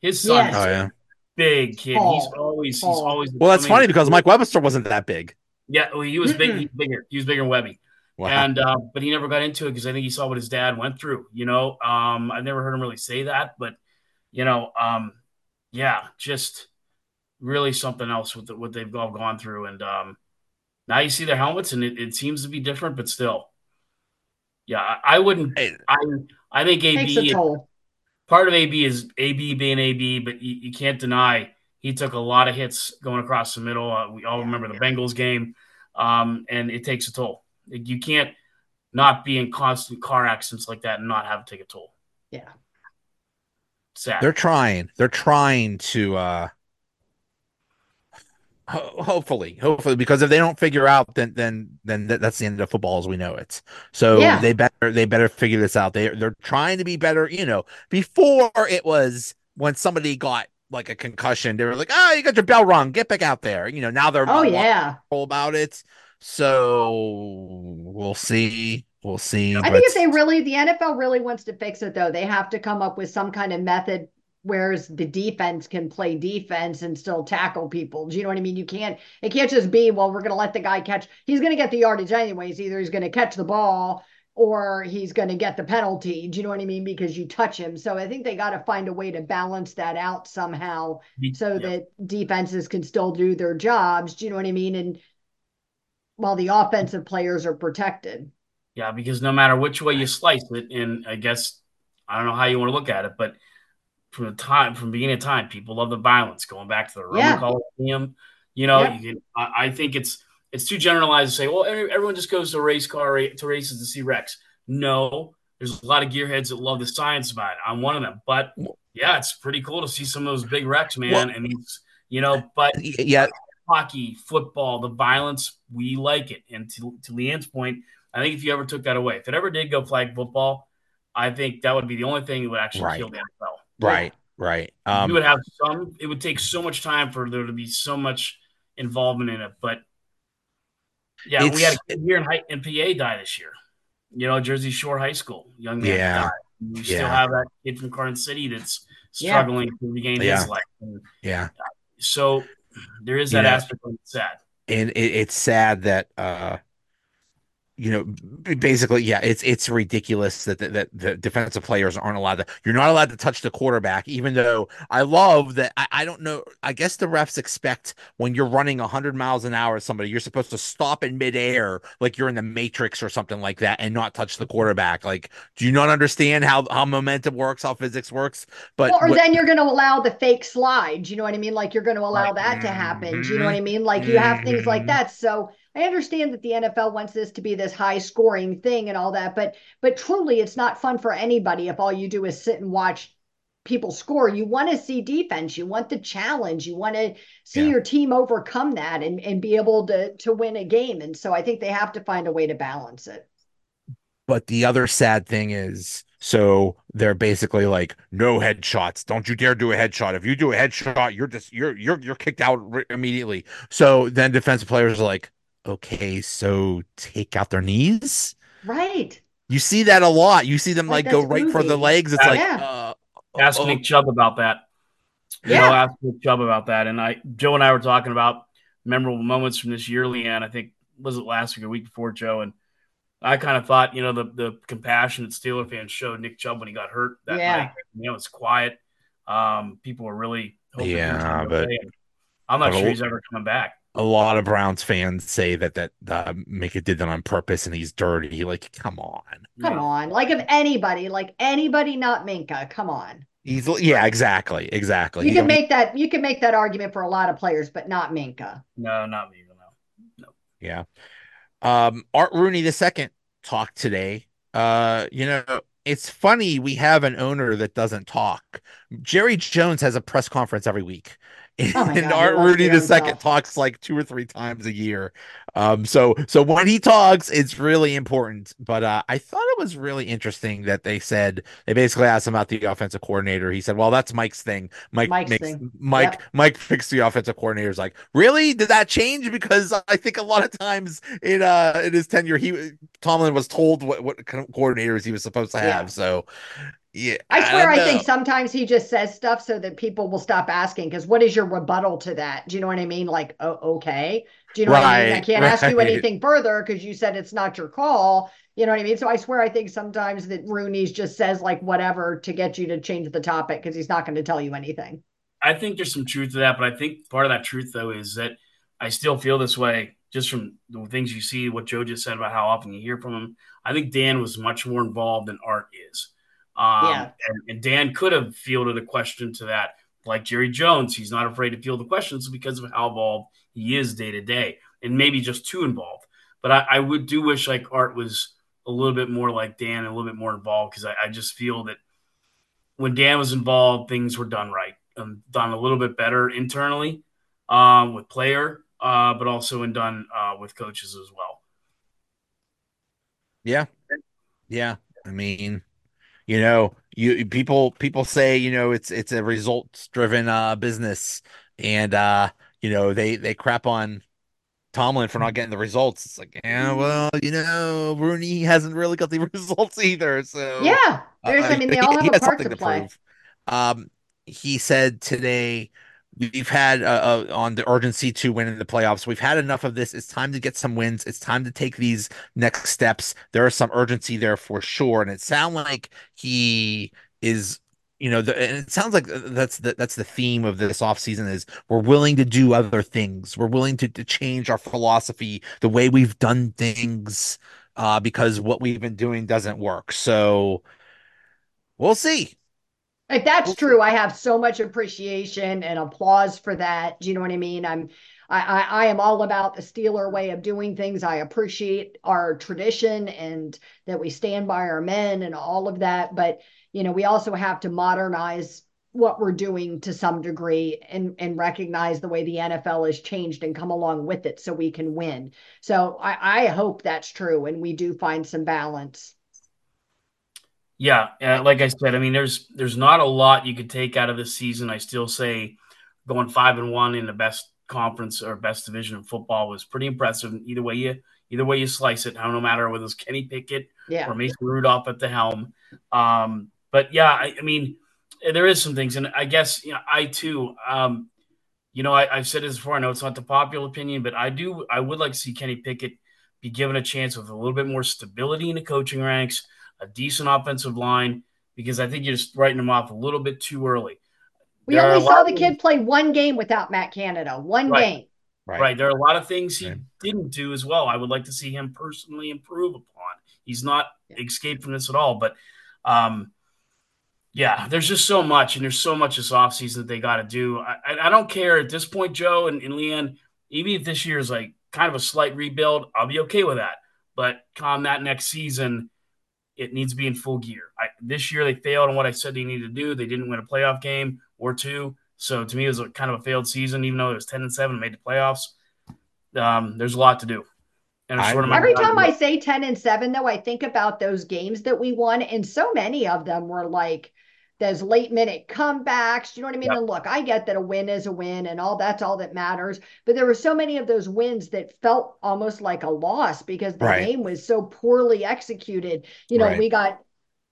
His son, yes. oh, yeah big kid. Paul. He's always Paul. he's always. Well, that's funny because Mike Webster wasn't that big. Yeah, well, he was big. He was bigger. He was bigger than Webby. Wow. And uh, but he never got into it because I think he saw what his dad went through. You know, um, I've never heard him really say that, but you know, um, yeah, just really something else with the, what they've all gone through. And um, now you see their helmets, and it, it seems to be different, but still, yeah, I, I wouldn't. I I think AB part of AB is AB being AB, but you, you, can't deny he took a lot of hits going across the middle. Uh, we all remember the Bengals game, um, and it takes a toll. You can't not be in constant car accidents like that and not have to take a toll. Yeah. Sad. They're trying. They're trying to uh hopefully hopefully because if they don't figure out then then then that's the end of football as we know it. So yeah. they better they better figure this out. They they're trying to be better you know. Before it was when somebody got like a concussion they were like oh you got your bell rung get back out there. You know now they're oh yeah. about it. So we'll see. We'll see i but... think if they really the nfl really wants to fix it though. They have to come up with some kind of method whereas the defense can play defense and still tackle people. Do you know what I mean? You can't, it can't just be, well, we're going to let the guy catch. He's going to get the yardage anyways. Either he's going to catch the ball or he's going to get the penalty. Do you know what I mean? Because you touch him. So I think they got to find a way to balance that out somehow mm-hmm. so that defenses can still do their jobs. Do you know what I mean? And while the offensive players are protected. Yeah, because no matter which way you slice it, and I guess I don't know how you want to look at it, but from the time from beginning of time, people love the violence. Going back to the Roman yeah. Coliseum, you know, yeah. you can, I, I, think it's it's too generalized to say, well, everyone just goes to race car to races to see wrecks. No, there's a lot of gearheads that love the science about it. I'm one of them, but yeah, it's pretty cool to see some of those big wrecks, man. Well, and you know, but yeah, hockey, football, the violence, we like it. And to, to LeeAnn's point, I think if you ever took that away, if it ever did go flag football, I think that would be the only thing that would actually right. kill the NFL. Right, right. Um, you would have some. It would take so much time for there to be so much involvement in it. But yeah, we had a kid here in, in PA die this year. You know, Jersey Shore High School, young man yeah. died. We yeah. still have that kid from Garden City that's struggling yeah. to regain yeah. his life. And, yeah. So there is that aspect of it sad. And it, it's sad that uh you know, basically, yeah, it's it's ridiculous that the, that the defensive players aren't allowed to. You're not allowed to touch the quarterback, even though I love that. I, I don't know. I guess the refs expect when you're running 100 miles an hour, somebody you're supposed to stop in midair, like you're in the Matrix or something like that, and not touch the quarterback. Like, do you not understand how how momentum works, how physics works? But well, or what, then you're going to allow the fake slide. You know what I mean? Like you're going to allow right. that to happen. Do you know what I mean? Like you have things like mm-hmm. that. So I understand that the NFL wants this to be this high scoring thing and all that, but but truly it's not fun for anybody if all you do is sit and watch people score. You want to see defense, you want the challenge, you want to see yeah. your team overcome that and, and be able to to win a game. And so I think they have to find a way to balance it. But the other sad thing is so they're basically like no headshots. Don't you dare do a headshot. If you do a headshot, you're just you're you're you're kicked out immediately. So then defensive players are like, okay, so take out their knees. Right. You see that a lot. You see them like, like go right for the legs. It's like uh, ask oh. Nick Chubb about that. You yeah. know, ask Nick Chubb about that. And I Joe and I were talking about memorable moments from this year, LeeAnn. I think was it last week or week before, Joe? And I kind of thought, you know, the the compassion that Steeler fans showed Nick Chubb when he got hurt that yeah. night. You know, it's quiet. Um, people were really yeah, but I'm not sure he's ever coming back a lot of Browns fans say that that uh, Minkah did that on purpose and he's dirty. Like, come on, come on. Like if anybody, like anybody, not Minkah, come on. He's yeah, exactly, exactly. You can make that you can make that argument for a lot of players, but not Minkah. No, not me. No, no. Yeah. Um, Art Rooney the second talked today. Uh, you know, it's funny we have an owner that doesn't talk. Jerry Jones has a press conference every week. Oh and God, Art Rooney the second talks like two or three times a year. Um, so so when he talks, it's really important. But uh, I thought it was really interesting that they said they basically asked him about the offensive coordinator. He said, "Well, that's Mike's thing. Mike Mike's makes thing. Mike yep. Mike fixed the offensive coordinator's like, really? Did that change? Because I think a lot of times in uh in his tenure, he Tomlin was told what what coordinators he was supposed to have. Yeah. So yeah, I swear, I, I, think sometimes he just says stuff so that people will stop asking. Because what is your rebuttal to that? Do you know what I mean? Like, oh, okay. Do you know right, what I mean? I can't right. ask you anything further because you said it's not your call. You know what I mean? So I swear, I think sometimes that Rooney's just says like whatever to get you to change the topic because he's not going to tell you anything. I think there's some truth to that, but I think part of that truth though is that I still feel this way just from the things you see, what Joe just said about how often you hear from him. I think Dan was much more involved than Art is. Um, yeah. and, and, Dan could have fielded a question to that, like Jerry Jones. He's not afraid to field the questions because of how involved he is day to day, and maybe just too involved. But I, I, would do wish like Art was a little bit more like Dan, and a little bit more involved because I, I, just feel that when Dan was involved, things were done right, and done a little bit better internally um, with player, uh, but also and done uh, with coaches as well. Yeah, yeah. I mean, you know you people people say you know it's it's a results driven uh business and uh you know they they crap on Tomlin for not getting the results. It's like, yeah, well, you know, Rooney hasn't really got the results either. So yeah, there's, uh, I mean, they all have a part to, play. Prove. Um, he said today We've had uh, uh, on the urgency to win in the playoffs. We've had enough of this. It's time to get some wins. It's time to take these next steps. There is some urgency there for sure, and it sounds like he is you know, the, and it sounds like that's the that's the theme of this offseason is we're willing to do other things. We're willing to, to change our philosophy, the way we've done things, uh, because what we've been doing doesn't work. So we'll see. If that's true. I have so much appreciation and applause for that. Do you know what I mean? I'm I, I, I am all about the Steeler way of doing things. I appreciate our tradition and that we stand by our men and all of that. But you know, we also have to modernize what we're doing to some degree and and recognize the way the NFL has changed and come along with it so we can win. So I, I hope that's true and we do find some balance. Yeah, uh, like I said, I mean, there's there's not a lot you could take out of this season. I still say going five and one in the best conference or best division of football was pretty impressive. Either way you either way you slice it, no matter whether it's Kenny Pickett yeah. or Mason Rudolph at the helm. Um, but yeah, I, I, mean, there is some things, and I guess you know, I too, um, you know, I, have said this before. I know it's not the popular opinion, but I do, I would like to see Kenny Pickett be given a chance with a little bit more stability in the coaching ranks, a decent offensive line, because I think you're just writing them off a little bit too early. We there only saw the kid play one game without Matt Canada, one right. game. Right. right. There are a lot of things he right. didn't do as well. I would like to see him personally improve upon. He's not yeah. escaped from this at all, but um, yeah, there's just so much, and there's so much this offseason that they got to do. I, I, don't care at this point, Joe and, and LeeAnn, even if this year is like kind of a slight rebuild, I'll be okay with that. But come that next season, it needs to be in full gear. I, this year they failed on what I said they needed to do. They didn't win a playoff game or two. So to me, it was a, kind of a failed season, even though it was 10 and 7 made the playoffs. Um, there's a lot to do. And every time I say 10 and 7, though, I think about those games that we won, and so many of them were like those late minute comebacks. You know what I mean? Yep. And look, I get that a win is a win and all that's all that matters. But there were so many of those wins that felt almost like a loss because the right. game was so poorly executed. You know, right. we got,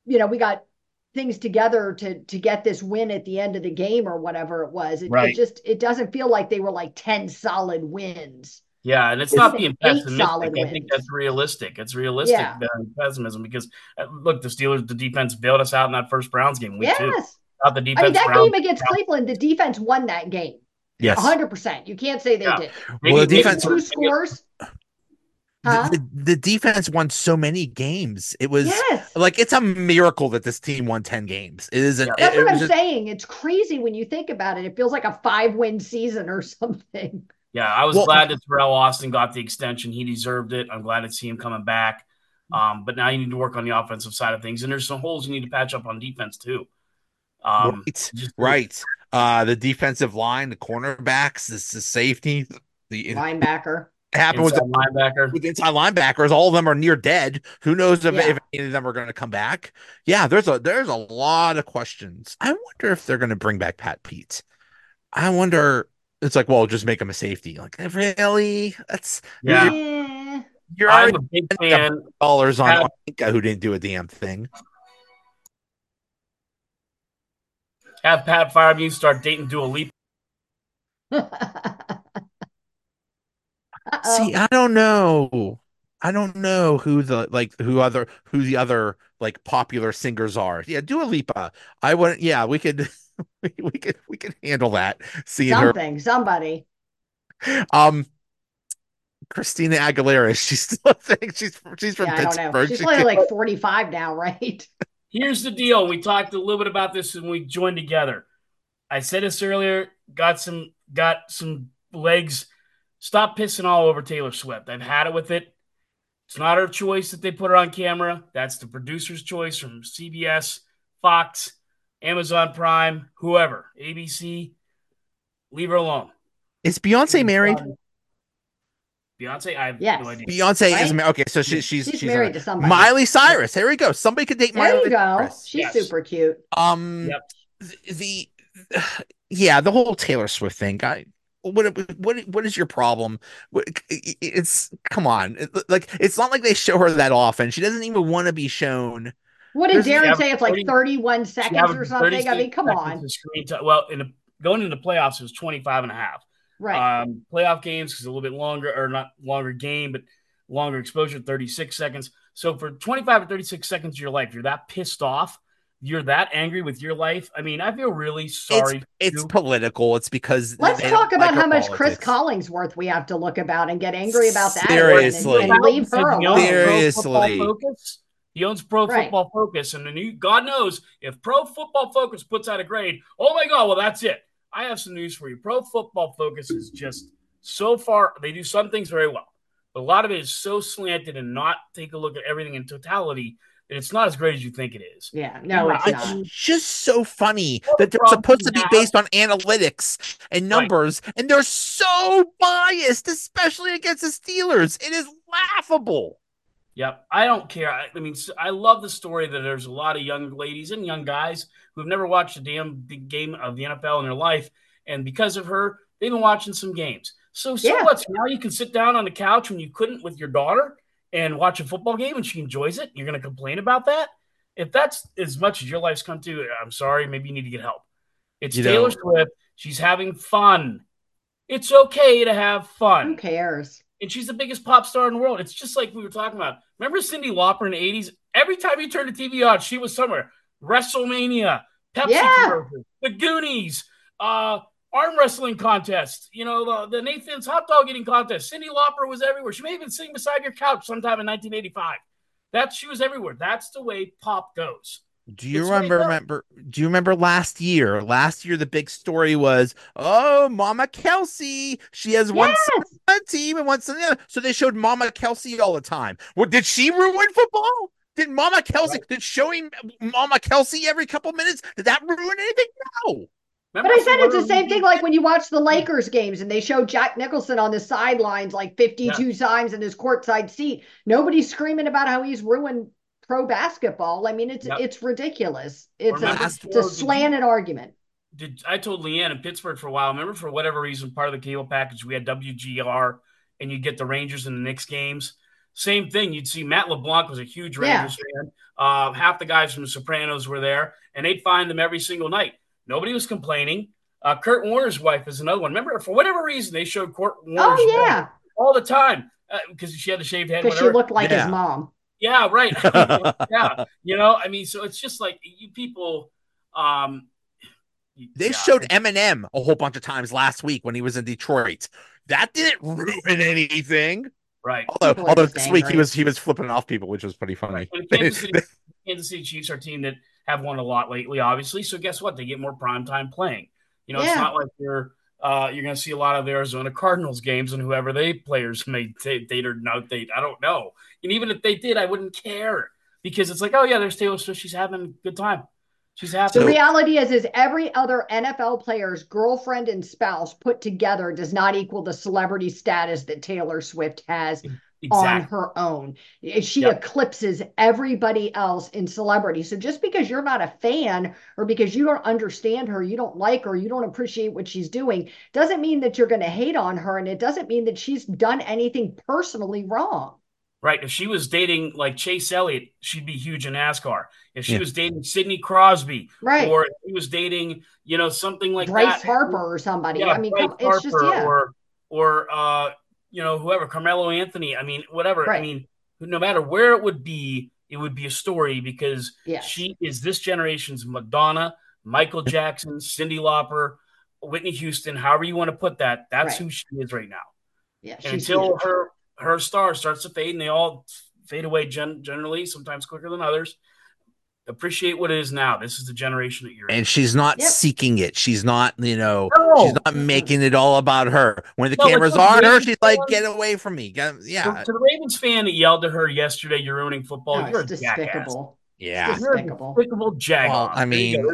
you know, we got things together to to get this win at the end of the game or whatever it was. It, right. it just it doesn't feel like they were like 10 solid wins. Yeah, and it's, it's not being pessimistic. I wins. think that's realistic. It's realistic yeah. pessimism because uh, look, the Steelers, the defense bailed us out in that first Browns game. Week yes. Two. Out the defense. I mean, that Browns, game against Browns. Cleveland, the defense won that game. Yes, hundred percent. You can't say they yeah. did. Well, the defense two scores. Huh? The, the, the, defense won so many games. It was yes. like it's a miracle that this team won 10 games. It is an, yeah. That's it, what it I'm just... saying. It's crazy when you think about it. It feels like a five win season or something. Yeah, I was well, glad that Teryl Austin got the extension. He deserved it. I'm glad to see him coming back. Um, but now you need to work on the offensive side of things, and there's some holes you need to patch up on defense too. Um, right, just, right. Uh, the defensive line, the cornerbacks, the, the safety, the linebacker. Happened with the linebacker. With inside linebackers, all of them are near dead. Who knows if, yeah. if any of them are going to come back? Yeah, there's a there's a lot of questions. I wonder if they're going to bring back Pat Pete. I wonder it's like, well, just make him a safety. Like, really? That's yeah. You're, you're I'm a big fan. Dollars on Inca who didn't do a damn thing. Have Pat Firebean start dating Dua Lipa. See, I don't know. I don't know who the like who other who the other like popular singers are. Yeah, Dua Lipa. I wouldn't. Yeah, we could. we, we could we can handle that. Seeing something, her. somebody. Um, Christina Aguilera. She's still a thing. She's she's from yeah, Pittsburgh. She's she only like forty five now, right? Here's the deal. We talked a little bit about this when we joined together. I said this earlier. Got some got some legs. Stop pissing all over Taylor Swift. I've had it with it. It's not her choice that they put her on camera. That's the producer's choice from CBS, Fox. Amazon Prime, whoever, ABC, leave her alone. Is Beyonce married? Beyonce, I have yes. no idea. Beyonce right? is married. Okay, so she, she's she's, she's married a, to somebody. Miley Cyrus. Here we go. Somebody could date there Miley. There you go. Cyrus. She's yes. super cute. Um, yep. the, the yeah, the whole Taylor Swift thing. I what what what is your problem? It's come on, like it's not like they show her that often. She doesn't even want to be shown what did Darren say? It's like 31 seconds or something. I mean, come on. Screen time. Well, in a, going into the playoffs, it was 25 and a half. Right. Um, playoff games is a little bit longer, or not longer game, but longer exposure, 36 seconds. So for 25 or 36 seconds of your life, you're that pissed off you're that angry with your life. I mean, I feel really sorry. It's, it's political. It's because let's talk about like how much politics. Chris Collinsworth we have to look about and get angry about that. Seriously, and, and leave her alone. Seriously. He owns Pro right. Football Focus, and then you God knows if Pro Football Focus puts out a grade, oh my God, well that's it. I have some news for you. Pro Football Focus is just so far. They do some things very well, but a lot of it is so slanted and not take a look at everything in totality that it's not as great as you think it is. Yeah, no, it's, it's just so funny that they're supposed to be based on analytics and numbers, right. and they're so biased, especially against the Steelers. It is laughable. Yep, I don't care. I, I mean, I love the story that there's a lot of young ladies and young guys who've never watched a damn game of the NFL in their life, and because of her, they've been watching some games. So, so yeah. what? Now you can sit down on the couch when you couldn't with your daughter and watch a football game and she enjoys it, you're going to complain about that? If that's as much as your life's come to, I'm sorry, maybe you need to get help. It's you Taylor know. Swift. She's having fun. It's okay to have fun. Who cares? And she's the biggest pop star in the world. It's just like we were talking about. Remember Cyndi Lauper in the 80s? Every time you turned the TV on, she was somewhere. WrestleMania, Pepsi yeah. the Goonies, uh, arm wrestling contest, you know, the, the Nathan's hot dog eating contest. Cyndi Lauper was everywhere. She may even sing beside your couch sometime in 1985. That she was everywhere. That's the way pop goes. Do you it's remember remember do you remember last year? Last year the big story was, oh, Mama Kelce, She has one yes! on team and one son the other. So they showed Mama Kelce all the time. Well, did she ruin football? Did Mama Kelce? right. did showing Mama Kelce every couple minutes? Did that ruin anything? No. Remember but I said it's the same thing like when you watch the Lakers games and they show Jack Nicholson on the sidelines like 52 yeah. times in his courtside seat. Nobody's screaming about how he's ruined pro basketball. I mean, it's yep. it's ridiculous. It's a, it's a slanted you, argument. Did I told LeeAnn in Pittsburgh for a while? Remember, for whatever reason, part of the cable package we had WGR, and you get the Rangers and the Knicks games. Same thing. You'd see Matt LeBlanc was a huge Rangers yeah. fan. Uh, half the guys from the Sopranos were there, and they'd find them every single night. Nobody was complaining. Uh, Kurt Warner's wife is another one. Remember, for whatever reason, they showed Kurt Warner's oh, yeah. all the time because uh, she had a shaved head. Because she looked like yeah. his mom. Yeah, right. yeah, you know, I mean, so it's just like you people. Um, they yeah. showed Eminem a whole bunch of times last week when he was in Detroit. That didn't ruin anything. Right. Although, although this week he was he was flipping off people, which was pretty funny. Kansas City, Kansas City Chiefs are a team that have won a lot lately, obviously. So guess what? They get more prime time playing. You know, yeah. it's not like you're uh, you're going to see a lot of the Arizona Cardinals games and whoever they players may t- date or not date. I don't know. And even if they did, I wouldn't care because it's like, oh yeah, there's Taylor Swift. She's having a good time. She's happy. The reality is, is every other NFL player's girlfriend and spouse put together does not equal the celebrity status that Taylor Swift has exactly. on her own. Eh, she yep. eclipses everybody else in celebrity. So just because you're not a fan or because you don't understand her, you don't like her, you don't appreciate what she's doing, doesn't mean that you're going to hate on her. And it doesn't mean that she's done anything personally wrong. Right. If she was dating like Chase Elliott, she'd be huge in NASCAR. If she yeah. was dating Sidney Crosby, right, or if he was dating, you know, something like Bryce that, Harper or somebody. Yeah, I mean, Bryce it's Harper just yeah. or or uh, you know, whoever, Carmelo Anthony. I mean, whatever. Right. I mean, no matter where it would be, it would be a story because yes. she is this generation's Madonna, Michael Jackson, Cyndi Lauper, Whitney Houston, however you want to put that. That's right. who she is right now. Yeah, and until her her star starts to fade, and they all fade away gen- generally, sometimes quicker than others appreciate what it is now. This is the generation that you're and in. she's not yep. seeking it. She's not, you know, no. she's not making it all about her. When the no, cameras are on her, she's like, "Get away from me!" yeah. To, to, the Ravens fan that yelled at her yesterday, "You're ruining football," no, you're a despicable. Jackass. Yeah, despicable. a despicable. Well, I mean,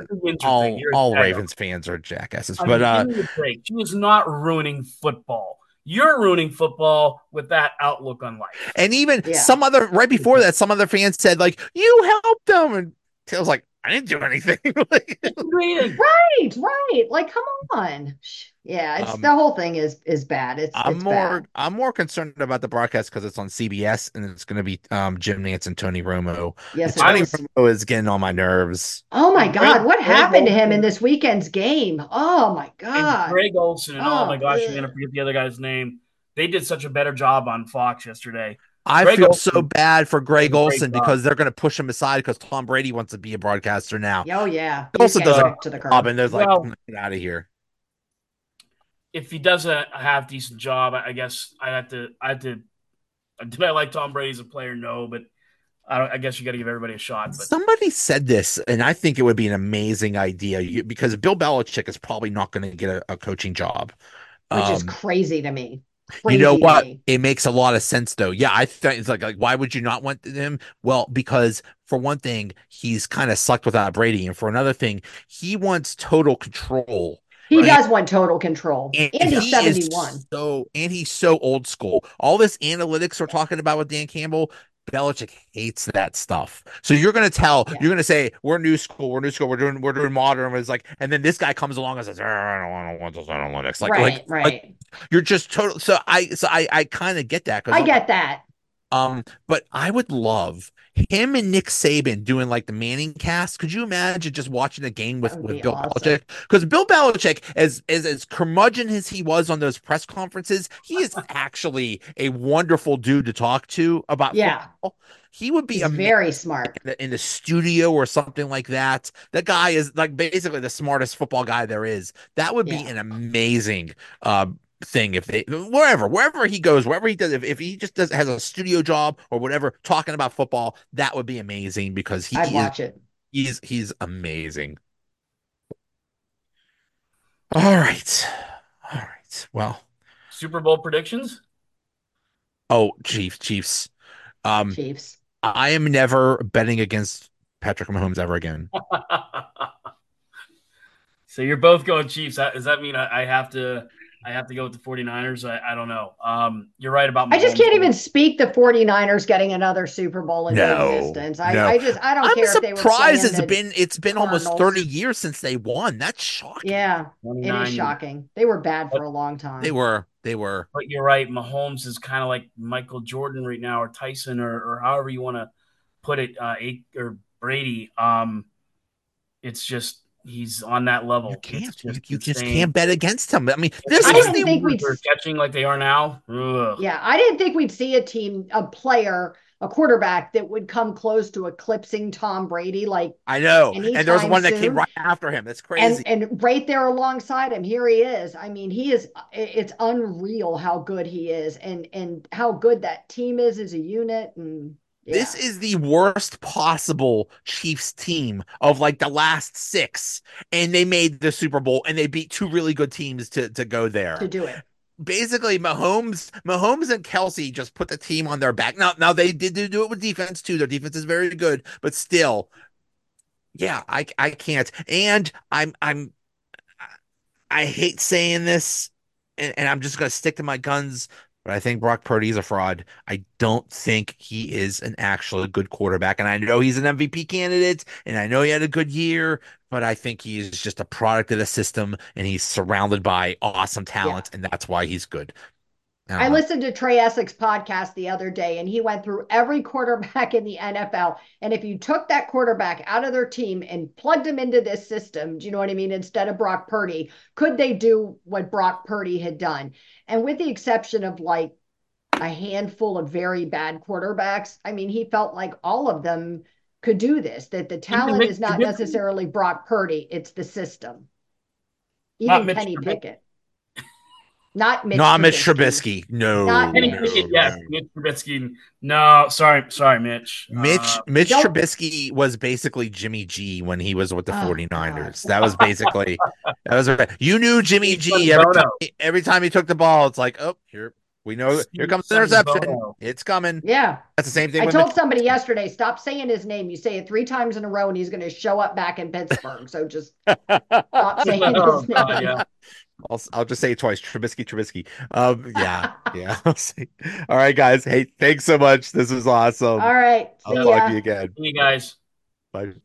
all, all Ravens fans are jackasses, I but mean, uh, she is not ruining football you're ruining football with that outlook on life. And even yeah. some other right before mm-hmm. that, some other fans said like, "You helped them," and I was like, I didn't do anything. right, right. Like, come on. Yeah, it's um, the whole thing is is bad. It's I'm it's more bad. I'm more concerned about the broadcast because it's on CBS and it's going to be um, Jim Nantz and Tony Romo. Yes, Tony is. Romo is getting on my nerves. Oh my god, what Greg happened Olsen. to him in this weekend's game? Oh my god, and Greg Olsen and oh, oh my gosh, I'm gonna forget the other guy's name. They did such a better job on Fox yesterday. I Greg feel Olsen, so bad for Greg Olsen because they're going to push him aside because Tom Brady wants to be a broadcaster now. Oh yeah, Olsen does a to the job, and there's like, well, get out of here. If he does a, a half decent job, I guess I have to. I have to. Did I like Tom Brady as a player? No, but I, I guess you got to give everybody a shot. But. Somebody said this, and I think it would be an amazing idea because Bill Belichick is probably not going to get a, a, coaching job, which um, is crazy to me. Crazy you know what? It makes a lot of sense though. Yeah, I think it's like like why would you not want him? Well, because for one thing, he's kind of sucked without Brady, and for another thing, he wants total control. He right? does want total control. And, and he's he 71. So and he's so old school. All this analytics we're talking about with Dan Campbell, Belichick hates that stuff. So you're gonna tell, yeah. you're gonna say, we're new school, we're new school, we're doing, we're doing modern. It's like, and then this guy comes along and says, I don't, I don't want this analytics. Like, right, like, right. Like, you're just total. So I, so I, I kind of get that. I get that. Um, but I would love him and Nick Saban doing like the Manning cast. Could you imagine just watching a game with, with Bill awesome. Belichick? Because Bill Belichick, as, as as curmudgeon as he was on those press conferences, he is actually a wonderful dude to talk to about yeah. Football. He would be a very smart in the, in the, studio or something like that. That guy is like basically the smartest football guy there is. That would be an amazing uh, thing if they wherever wherever he goes wherever he does if, if he just does has a studio job or whatever talking about football that would be amazing because he I'd watch it. he's he's amazing. All right. All right. Well. Super bowl predictions? Oh chiefs chiefs. Um chiefs. I am never betting against patrick mahomes ever again. So you're both going chiefs. Does that mean i, I have to I have to go with the 49ers. I, I don't know. Um, you're right about. I just can't even speak the 49ers getting another Super Bowl in no, existence. I, no. I just I don't I'm care. I'm surprised it's been it's been Cardinals. almost 30 years since they won. That's shocking. Yeah, it is shocking. They were bad for a long time. They were. They were. But you're right. Mahomes is kind of like Michael Jordan right now, or Tyson, or, or however you want to put it, uh, or Brady. Um, it's just he's on that level. You can't. Just you, just can't bet against him. I mean, this I didn't think we'd catching like they are now. Ugh. Yeah, I didn't think we'd see a team, a player, a quarterback that would come close to eclipsing Tom Brady. Like I know, and there's one soon. that came right after him. That's crazy. And, and right there alongside him, here he is. I mean, he is. It's unreal how good he is, and and how good that team is as a unit, and this is the worst possible Chiefs team of like the last six, and they made the Super Bowl and they beat two really good teams to to go there to do it. Basically, Mahomes, Mahomes and Kelce just put the team on their back. Now, now they did do it with defense too. Their defense is very good, but still, yeah, I I can't. And I'm I'm I hate saying this, and, and I'm just gonna stick to my guns but I think Brock Purdy is a fraud. I don't think he is an actually good quarterback. And I know he's an MVP candidate and I know he had a good year, but I think he's just a product of the system and he's surrounded by awesome talent. Yeah. And that's why he's good. I, I listened to Trey Essex podcast the other day, and he went through every quarterback in the NFL. And if you took that quarterback out of their team and plugged him into this system, do you know what I mean? Instead of Brock Purdy, could they do what Brock Purdy had done? And with the exception of like a handful of very bad quarterbacks, I mean, he felt like all of them could do this. That the talent is not necessarily Brock Purdy; it's the system. Even Kenny Pickett. Not Mitch. Not Mitch Trubisky. No. Not Mitch. Yes, Mitch Trubisky. No, sorry, sorry, Mitch. Mitch uh, Mitch Trubisky was basically Jimmy G when he was with the oh, 49ers. God. That was basically that was you knew Jimmy G every time, every time he took the ball. It's like, oh, here we know here comes the interception. It's coming. Yeah. That's the same thing. I told somebody yesterday, stop saying his name. You say it three times in a row and he's going to show up back in Pittsburgh. So just stop saying his oh, name. Uh, yeah. I'll, I'll just say it twice. Trubisky, Trubisky. Um, yeah, yeah. All right, guys. Hey, thanks so much. This was awesome. All right. I'll talk to you again. See you guys. Bye.